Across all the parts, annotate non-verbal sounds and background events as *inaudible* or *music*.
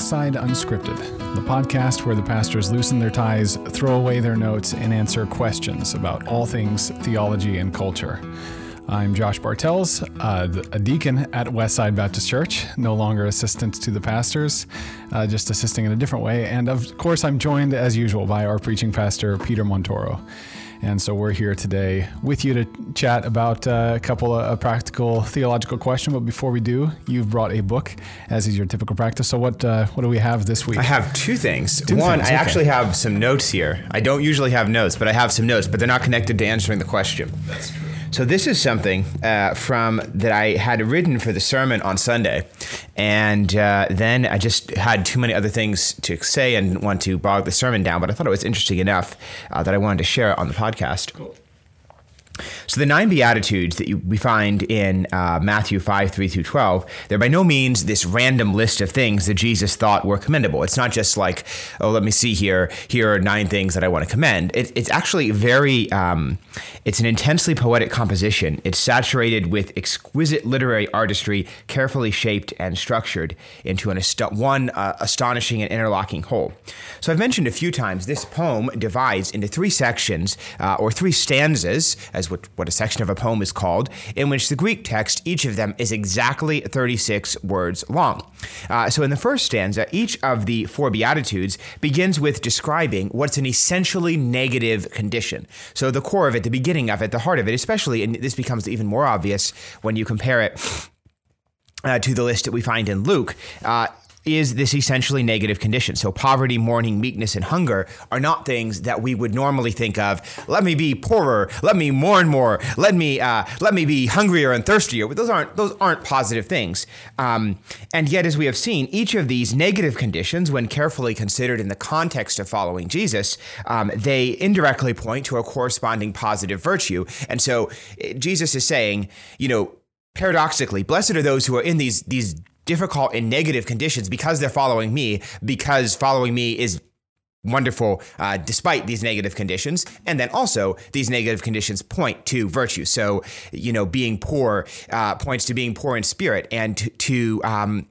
Westside Unscripted, the podcast where the pastors loosen their ties, throw away their notes, and answer questions about all things theology and culture. I'm Josh Bartels, uh, a deacon at Westside Baptist Church, no longer assistant to the pastors, uh, just assisting in a different way. And of course, I'm joined as usual by our preaching pastor, Peter Montoro. And so we're here today with you to chat about uh, a couple of a practical theological questions. But before we do, you've brought a book, as is your typical practice. So what uh, what do we have this week? I have two things. Two One, things, I okay. actually have some notes here. I don't usually have notes, but I have some notes, but they're not connected to answering the question. That's true. So this is something uh, from that I had written for the sermon on Sunday, and uh, then I just had too many other things to say and want to bog the sermon down. But I thought it was interesting enough uh, that I wanted to share it on the podcast. So the nine beatitudes that you, we find in uh, Matthew five three through twelve, they're by no means this random list of things that Jesus thought were commendable. It's not just like, oh, let me see here. Here are nine things that I want to commend. It, it's actually very, um, it's an intensely poetic composition. It's saturated with exquisite literary artistry, carefully shaped and structured into an ast- one uh, astonishing and interlocking whole. So I've mentioned a few times this poem divides into three sections uh, or three stanzas, as what, what a section of a poem is called, in which the Greek text, each of them is exactly 36 words long. Uh, so in the first stanza, each of the four Beatitudes begins with describing what's an essentially negative condition. So the core of it, the beginning of it, the heart of it, especially, and this becomes even more obvious when you compare it uh, to the list that we find in Luke. Uh, is this essentially negative condition? So, poverty, mourning, meekness, and hunger are not things that we would normally think of. Let me be poorer. Let me mourn more. Let me uh, let me be hungrier and thirstier. But those aren't those aren't positive things. Um, and yet, as we have seen, each of these negative conditions, when carefully considered in the context of following Jesus, um, they indirectly point to a corresponding positive virtue. And so, eh, Jesus is saying, you know, paradoxically, blessed are those who are in these these difficult and negative conditions because they're following me, because following me is wonderful uh, despite these negative conditions and then also these negative conditions point to virtue so you know being poor uh, points to being poor in spirit and to, to um,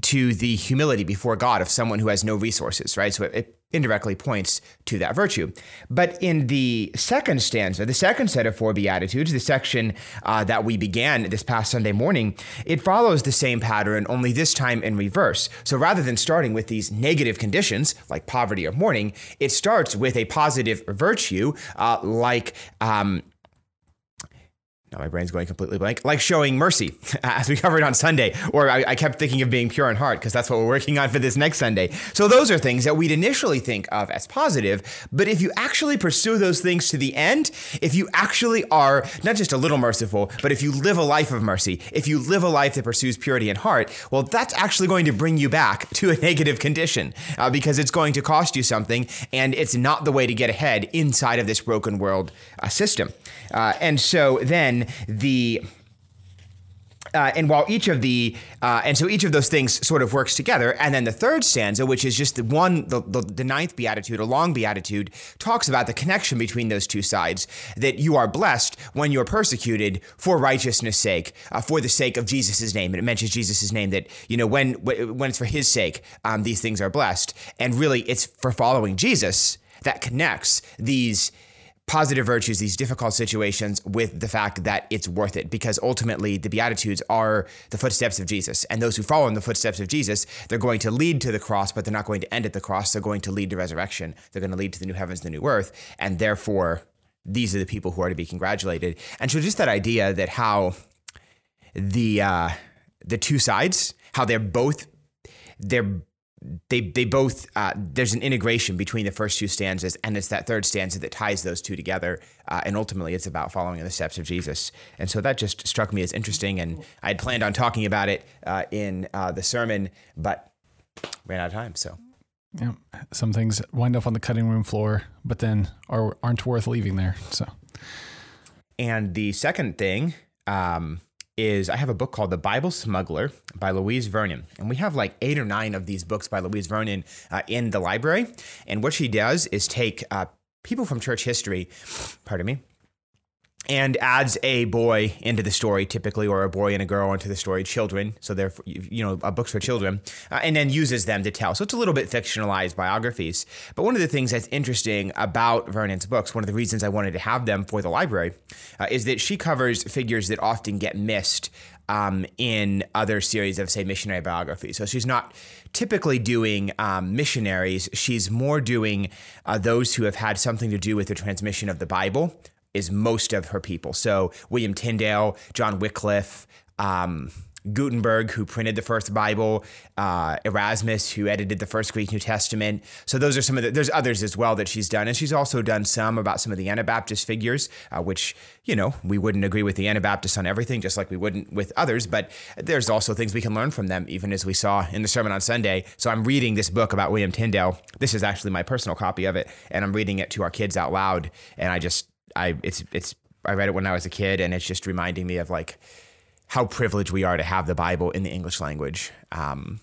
to the humility before God of someone who has no resources, right? So it, indirectly points to that virtue. But in the second stanza, the second set of four Beatitudes, the section uh, that we began this past Sunday morning, it follows the same pattern, only this time in reverse. So rather than starting with these negative conditions, like poverty or mourning, it starts with a positive virtue, uh, like. Um, now my brain's going completely blank. Like showing mercy, *laughs* as we covered on Sunday, or I, I kept thinking of being pure in heart because that's what we're working on for this next Sunday. So those are things that we'd initially think of as positive, but if you actually pursue those things to the end, if you actually are not just a little merciful, but if you live a life of mercy, if you live a life that pursues purity in heart, well, that's actually going to bring you back *laughs* to a negative condition uh, because it's going to cost you something, and it's not the way to get ahead inside of this broken world uh, system. Uh, and so then the uh, and while each of the uh, and so each of those things sort of works together. And then the third stanza which is just the one the, the, the ninth beatitude a long beatitude talks about the connection between those two sides that you are blessed when you're persecuted for righteousness sake uh, for the sake of jesus' name. And it mentions jesus' name that you know when when it's for his sake um, these things are blessed. And really it's for following jesus that connects these positive virtues, these difficult situations, with the fact that it's worth it. Because ultimately, the Beatitudes are the footsteps of Jesus. And those who follow in the footsteps of Jesus, they're going to lead to the cross, but they're not going to end at the cross. They're going to lead to resurrection. They're going to lead to the new heavens, the new earth. And therefore, these are the people who are to be congratulated. And so, just that idea that how the uh, the two sides, how they're both they're they they both uh, there's an integration between the first two stanzas and it's that third stanza that ties those two together uh, and ultimately it's about following in the steps of jesus and so that just struck me as interesting and i had planned on talking about it uh, in uh, the sermon but ran out of time so Yeah, some things wind up on the cutting room floor, but then are aren't worth leaving there. So and the second thing um, is I have a book called The Bible Smuggler by Louise Vernon. And we have like eight or nine of these books by Louise Vernon uh, in the library. And what she does is take uh, people from church history, pardon me, and adds a boy into the story typically or a boy and a girl into the story children. So they're you know books for children uh, and then uses them to tell. So it's a little bit fictionalized biographies. But one of the things that's interesting about vernon's books one of the reasons i wanted to have them for the library uh, is that she covers figures that often get missed um, in other series of say missionary biographies. So she's not typically doing um, missionaries. She's more doing uh, those who have had something to do with the transmission of the bible is most of her people. So William Tyndale, John Wycliffe, um, Gutenberg, who printed the first Bible, uh, Erasmus, who edited the first Greek New Testament. So those are some of the. There's others as well that she's done, and she's also done some about some of the Anabaptist figures, uh, which you know we wouldn't agree with the Anabaptists on everything, just like we wouldn't with others. But there's also things we can learn from them, even as we saw in the sermon on Sunday. So I'm reading this book about William Tyndale. This is actually my personal copy of it, and I'm reading it to our kids out loud, and I just I it's it's I read it when I was a kid, and it's just reminding me of like how privileged we are to have the Bible in the English language, um,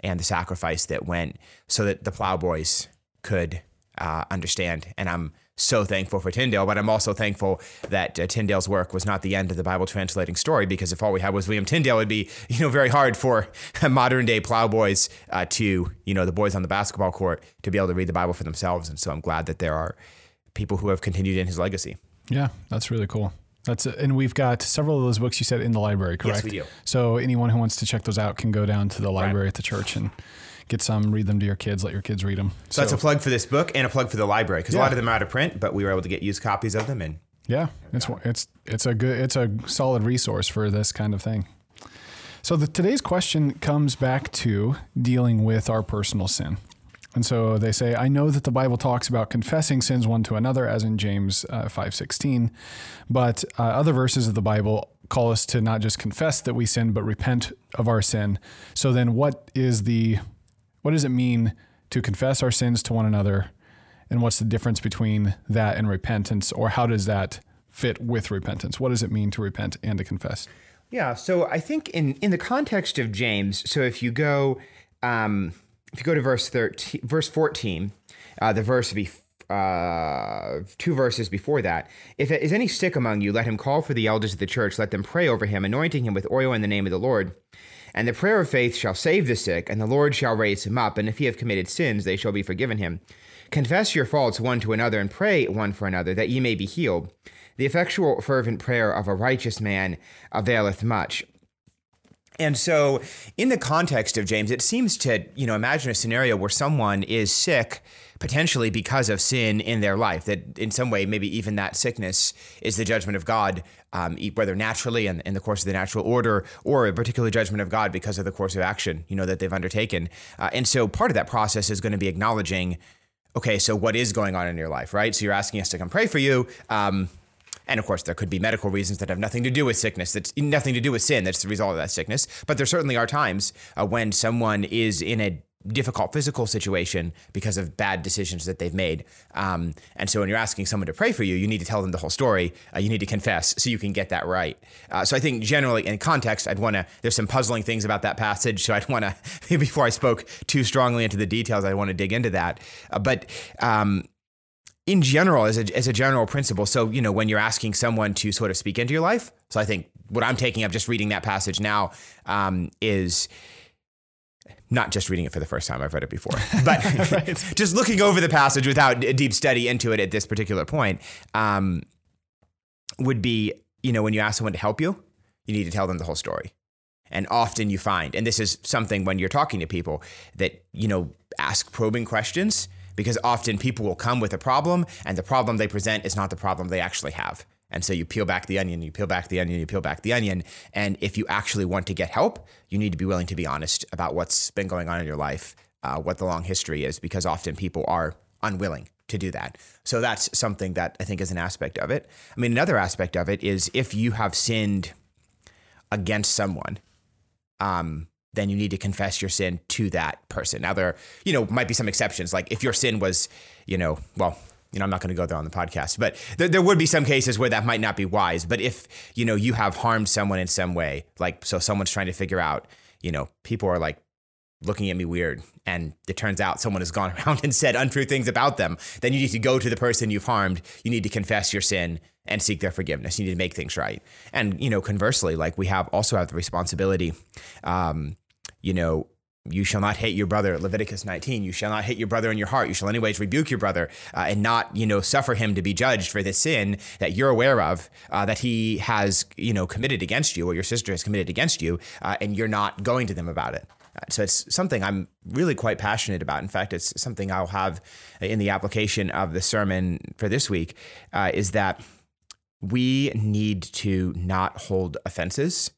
and the sacrifice that went so that the plowboys could uh, understand. And I'm so thankful for Tyndale, but I'm also thankful that uh, Tyndale's work was not the end of the Bible translating story, because if all we had was William Tyndale, it'd be you know very hard for *laughs* modern day plowboys uh, to you know the boys on the basketball court to be able to read the Bible for themselves. And so I'm glad that there are people who have continued in his legacy. Yeah, that's really cool. That's and we've got several of those books you said in the library, correct? Yes, we do. So anyone who wants to check those out can go down to the library right. at the church and get some, read them to your kids, let your kids read them. So, so that's a plug for this book and a plug for the library because yeah. a lot of them are out of print, but we were able to get used copies of them and yeah, it's it's it's a good it's a solid resource for this kind of thing. So the, today's question comes back to dealing with our personal sin. And so they say, I know that the Bible talks about confessing sins one to another, as in James uh, 5.16, but uh, other verses of the Bible call us to not just confess that we sin, but repent of our sin. So then what is the, what does it mean to confess our sins to one another? And what's the difference between that and repentance? Or how does that fit with repentance? What does it mean to repent and to confess? Yeah, so I think in, in the context of James, so if you go, um, if you go to verse 13, verse 14, uh, the verse be, uh, two verses before that, if is any sick among you, let him call for the elders of the church, let them pray over him, anointing him with oil in the name of the Lord. And the prayer of faith shall save the sick, and the Lord shall raise him up. And if he have committed sins, they shall be forgiven him. Confess your faults one to another, and pray one for another, that ye may be healed. The effectual, fervent prayer of a righteous man availeth much. And so, in the context of James, it seems to, you know, imagine a scenario where someone is sick potentially because of sin in their life, that in some way, maybe even that sickness is the judgment of God, um, whether naturally and in the course of the natural order, or a particular judgment of God because of the course of action, you know, that they've undertaken. Uh, and so, part of that process is going to be acknowledging, okay, so what is going on in your life, right? So, you're asking us to come pray for you. Um, and of course, there could be medical reasons that have nothing to do with sickness, that's nothing to do with sin, that's the result of that sickness. But there certainly are times uh, when someone is in a difficult physical situation because of bad decisions that they've made. Um, and so when you're asking someone to pray for you, you need to tell them the whole story. Uh, you need to confess so you can get that right. Uh, so I think generally in context, I'd want to, there's some puzzling things about that passage. So *laughs* I'd want to, *laughs* before I spoke too strongly into the details, I want to dig into that. Uh, but, um, in general, as a, as a general principle, so, you know, when you're asking someone to sort of speak into your life, so I think what I'm taking up just reading that passage now um, is not just reading it for the first time, I've read it before, *laughs* but right. *laughs* just looking over the passage without a deep study into it at this particular point um, would be, you know, when you ask someone to help you, you need to tell them the whole story. And often you find, and this is something when you're talking to people that, you know, ask probing questions because often people will come with a problem and the problem they present is not the problem they actually have. And so you peel back the onion, you peel back the onion, you peel back the onion. And if you actually want to get help, you need to be willing to be honest about what's been going on in your life, uh, what the long history is, because often people are unwilling to do that. So that's something that I think is an aspect of it. I mean, another aspect of it is if you have sinned against someone, um, then you need to confess your sin to that person. Now there, you know, might be some exceptions. Like if your sin was, you know, well, you know, I'm not going to go there on the podcast, but there, there would be some cases where that might not be wise. But if, you know, you have harmed someone in some way, like, so someone's trying to figure out, you know, people are like looking at me weird and it turns out someone has gone *laughs* around and said untrue things about them, then you need to go to the person you've harmed. You need to confess your sin and seek their forgiveness. You need to make things right. And, you know, conversely, like we have also have the responsibility, um, you know, you shall not hate your brother leviticus 19 you shall not hate your brother in your heart you shall anyways rebuke your brother uh, and not you know suffer him to be judged for the sin that you're aware of uh, that he has you know committed against you or your sister has committed against you uh, and you're not going to them about it so it's something I'm really quite passionate about. In fact, it's something I'll have in the application of the sermon for this week uh, is that we need to not hold offenses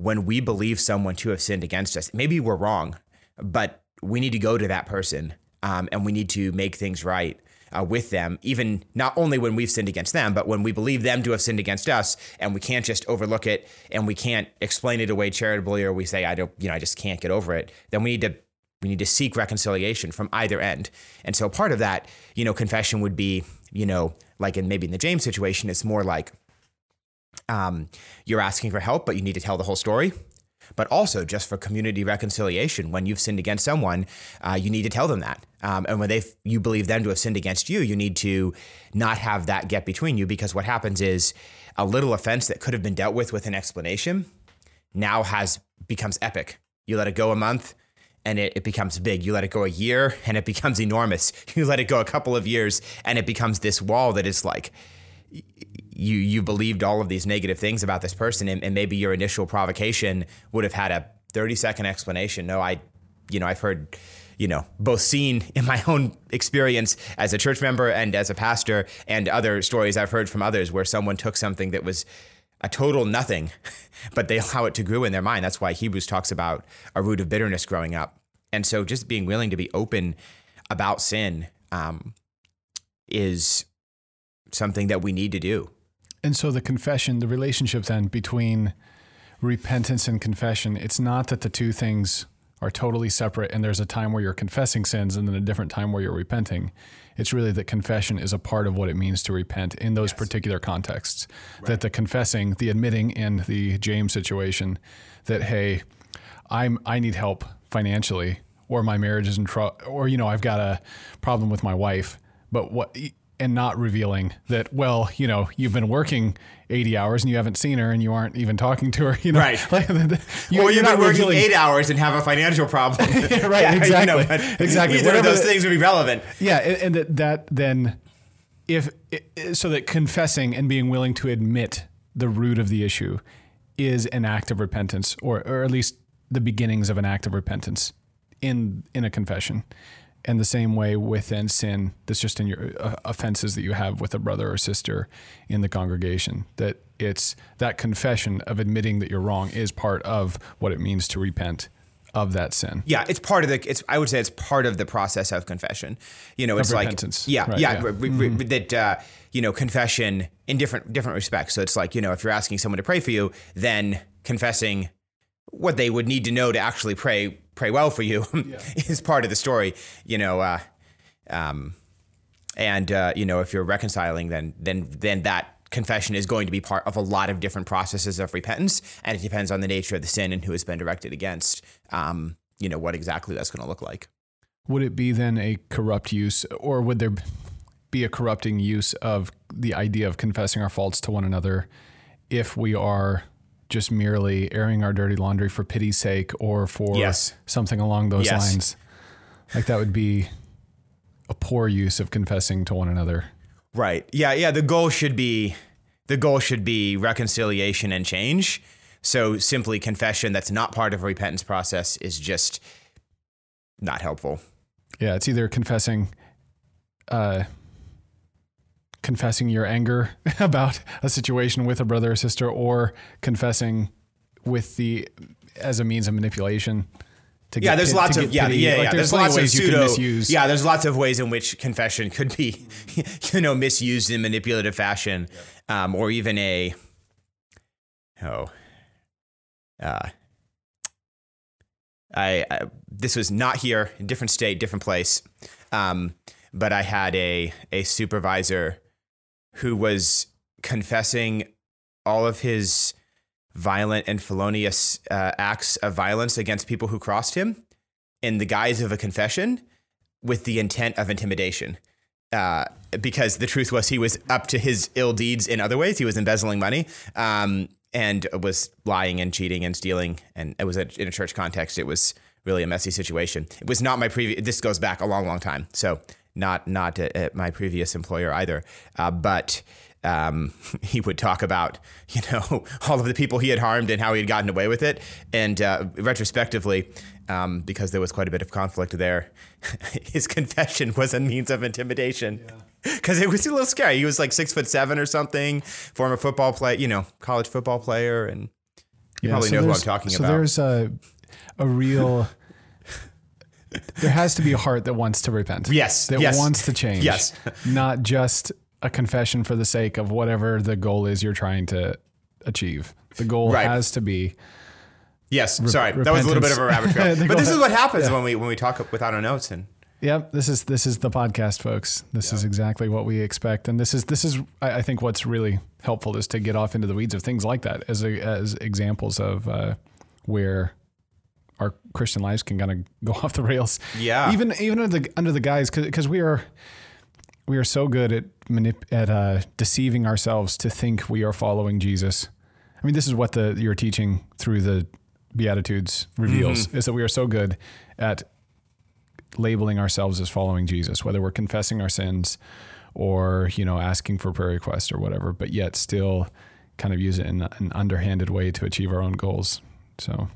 when we believe someone to have sinned against us. Maybe we're wrong, but we need to go to that person um, and we need to make things right uh, with them, even not only when we've sinned against them, but when we believe them to have sinned against us, and we can't just overlook it and we can't explain it away charitably, or we say, I don't, you know, I just can't get over it. Then we need to we need to seek reconciliation from either end. And so part of that, you know, confession would be, you know, like in maybe in the James situation, it's more like um, you're asking for help, but you need to tell the whole story but also just for community reconciliation. When you've sinned against someone, uh, you need to tell them that. Um, and when they you believe them to have sinned against you, you need to not have that get between you because what happens is a little offense that could have been dealt with with an explanation now has becomes epic. You let it go a month, and it, it becomes big. You let it go a year and it *laughs* becomes enormous. You let it go a couple of years and it becomes this wall that is like you you believed all of these negative things about this person and, and maybe your initial provocation would have had a 30 second explanation. No i you know i've heard you know both seen *laughs* in my own experience as a church member and as a pastor and other stories i've heard from others where someone took something that was a total nothing *laughs* but they allow it to grow in their mind. That's why hebrews talks about a root of bitterness growing up. And so just being willing to be open about sin um, is something that we need to do and so the confession, the relationship then between repentance and confession, it's not that the two things are totally separate and there's a time where you're confessing sins and then a different time where you're repenting. It's really that confession is a part of what it means to repent in those yes. particular contexts. Right. That the confessing, the admitting in the James situation that hey, I'm I need help financially or my marriage is in trouble or you know, I've got a problem with my wife, but what and not revealing that well you know you've been working 80 hours and you haven't seen her and you aren't even talking to her you know? Right. *laughs* You, or you're not working revealing. eight hours and have a financial problem. *laughs* *laughs* Right yeah, exactly you know, exactly. either of those things would be relevant. Yeah and, and that, that then if so that confessing and being willing to admit the root of the issue is an act of repentance or, or at least the beginnings of an act of repentance in in a confession and the same way within sin that's just in your uh, offenses that you have with a brother or sister in the congregation that it's that confession of admitting that you're wrong is part of what it means to repent of that sin. Yeah, it's part of the. It's I would say it's part of the process of confession. You know, it's of like repentance. yeah, right, yeah, yeah. Re, re, mm-hmm. that uh, you know confession in different different respects. So it's like you know if you're asking someone to pray for you, then confessing what they would need to know to actually pray pray well for you *laughs* yeah. is part of the story. You know, uh, um, and uh, you know if you're reconciling, then then then that confession is going to be part of a lot of different processes of repentance, and it depends on the nature of the sin and who has been directed against. Um, you know what exactly that's going to look like. Would it be then a corrupt use, or would there be a corrupting use of the idea of confessing our faults to one another if we are just merely airing our dirty laundry for pity's sake or for yes. something along those yes. lines. Like that would be a poor use of confessing to one another. Right. Yeah, yeah, the goal should be the goal should be reconciliation and change. So simply confession that's not part of a repentance process is just not helpful. Yeah, it's either confessing uh, confessing your anger *laughs* about a situation with a brother or sister or confessing with the as a means of manipulation to yeah, there's lots of yeah, yeah, yeah. Like, there's, there's lots of pseudo. Yeah, there's lots of ways in which confession could be, *laughs* you know, misused in manipulative fashion, um, or even a oh, uh, I, I, this was not here, different state, different place, um, but I had a a supervisor who was confessing all of his violent and felonious uh, acts of violence against people who crossed him. in the guise of a confession with the intent of intimidation. Uh, because the truth was he was up to his ill deeds in other ways. He was embezzling money um, and was lying and cheating and stealing. And it was a, in a church context. It was really a messy situation. It was not my previous. This goes back a long, long time. So not not at, at my previous employer either. Uh, but um, *laughs* he would talk about you know *laughs* all of the people he had harmed and how he had gotten away with it. And uh, retrospectively, um, because there was quite a bit of conflict there, *laughs* his confession was a means of intimidation. Because it was a little scary. He was like six foot seven or something, former football player, you know, college football player, and you Yeah, probably so know who I'm talking so about. So there's a a real. There has to be a heart that wants to repent. Yes, that yes, wants to change. yes. *laughs* not just a confession for the sake of whatever the goal is you're trying to achieve. The goal Right. has to be Yes, sorry, that was a little bit of a rabbit trail. *laughs* But this is what happens when we when we talk without our notes and. Yep, this is this is the podcast, folks. This is exactly what we expect, and this is this is I I think what's really helpful is to get off into the weeds of things like that as a, as examples of uh, where our Christian lives can kind of go *laughs* off the rails. Yeah. even even under the under the guise because we are we are so good at manip- at uh, deceiving ourselves to think we are following Jesus. I mean, this is what the your teaching through the Beatitudes reveals is that we are so good at labeling ourselves as following Jesus, whether we're confessing our sins or you know asking for prayer requests or whatever, but yet still kind of use it in an underhanded way to achieve our own goals. So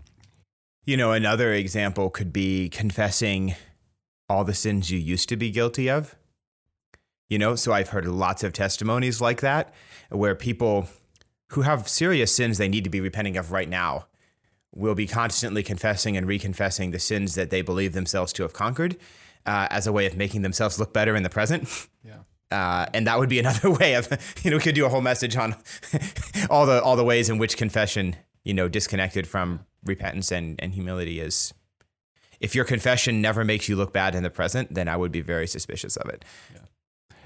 You know, another example could be confessing all the sins you used to be guilty of. You know, so I've heard lots of testimonies like that where people who have serious sins they need to be repenting of right now will be constantly confessing and reconfessing the sins that they believe themselves to have conquered uh, as a way of making themselves look better in the present. yeah. *laughs* Uh, and that would be another *laughs* way of, you know, we could do a whole message on *laughs* all the all the ways in which confession, you know, disconnected from repentance and, and humility is. If your confession never makes you look bad in the present, then I would be very suspicious of it.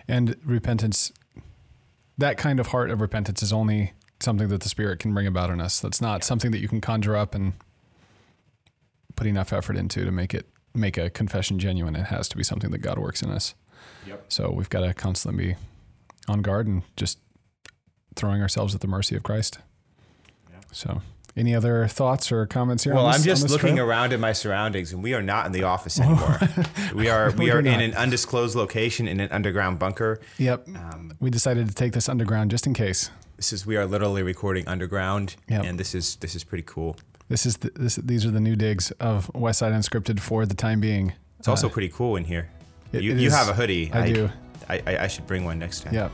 And repentance, that kind of heart of repentance is only something that the Spirit can bring about in us. That's not something that you can conjure up and put enough effort into to make it make a confession genuine. It has to be something that God works in us. Yep. So we've got to constantly be on guard and just throwing ourselves at the mercy of Christ. Yeah. So, any other thoughts or comments here? Well, on this, I'm just looking trail? around at my surroundings, and we are not in the office anymore. *laughs* we are we We're are in an undisclosed location in an underground bunker. Yep. Um, we decided to take this underground just in case. This is we are literally recording underground, Yep. and this is this is pretty cool. This is the, this, these are the new digs of Westside Unscripted for the time being. It's also pretty cool in here. it- you it you is- have a hoodie. I do. I, I, I should bring one next time. Yep.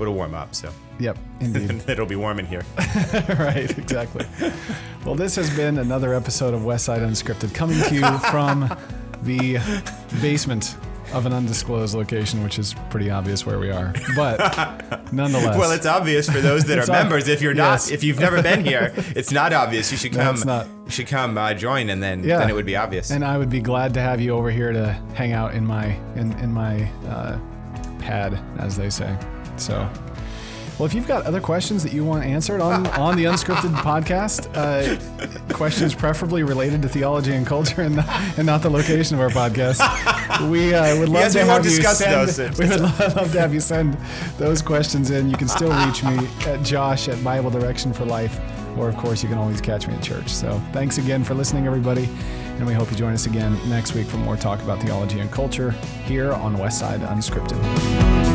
It'll warm up, so Yep. Indeed. *laughs* it'll be warm in here. *laughs* right. Exactly. Well, this has been another episode of Westside Unscripted coming to you *laughs* from the basement of an undisclosed location, which is pretty obvious where we are. But nonetheless, Well, it's obvious for those that are ob- members. If you're not, if you've never been here, it's not obvious. You should No, come. it's not. You should come uh, join, and then Yeah. then it would be obvious. and I would be glad to have you over here to hang out in my in in my uh, pad, as they say. So. Well, if you've got other questions that you want answered on, on the Unscripted *laughs* podcast, uh, questions preferably related to theology and culture and, and not the location of our podcast, we uh, would love Yes, to have you send, those. *laughs* We would love, love to have you send those questions in. You can still reach me at Josh at Bible Direction for Life, or of course, you can always catch me at church. So thanks again for listening, everybody, and we hope you join us again next week for more talk about theology and culture here on Westside Unscripted.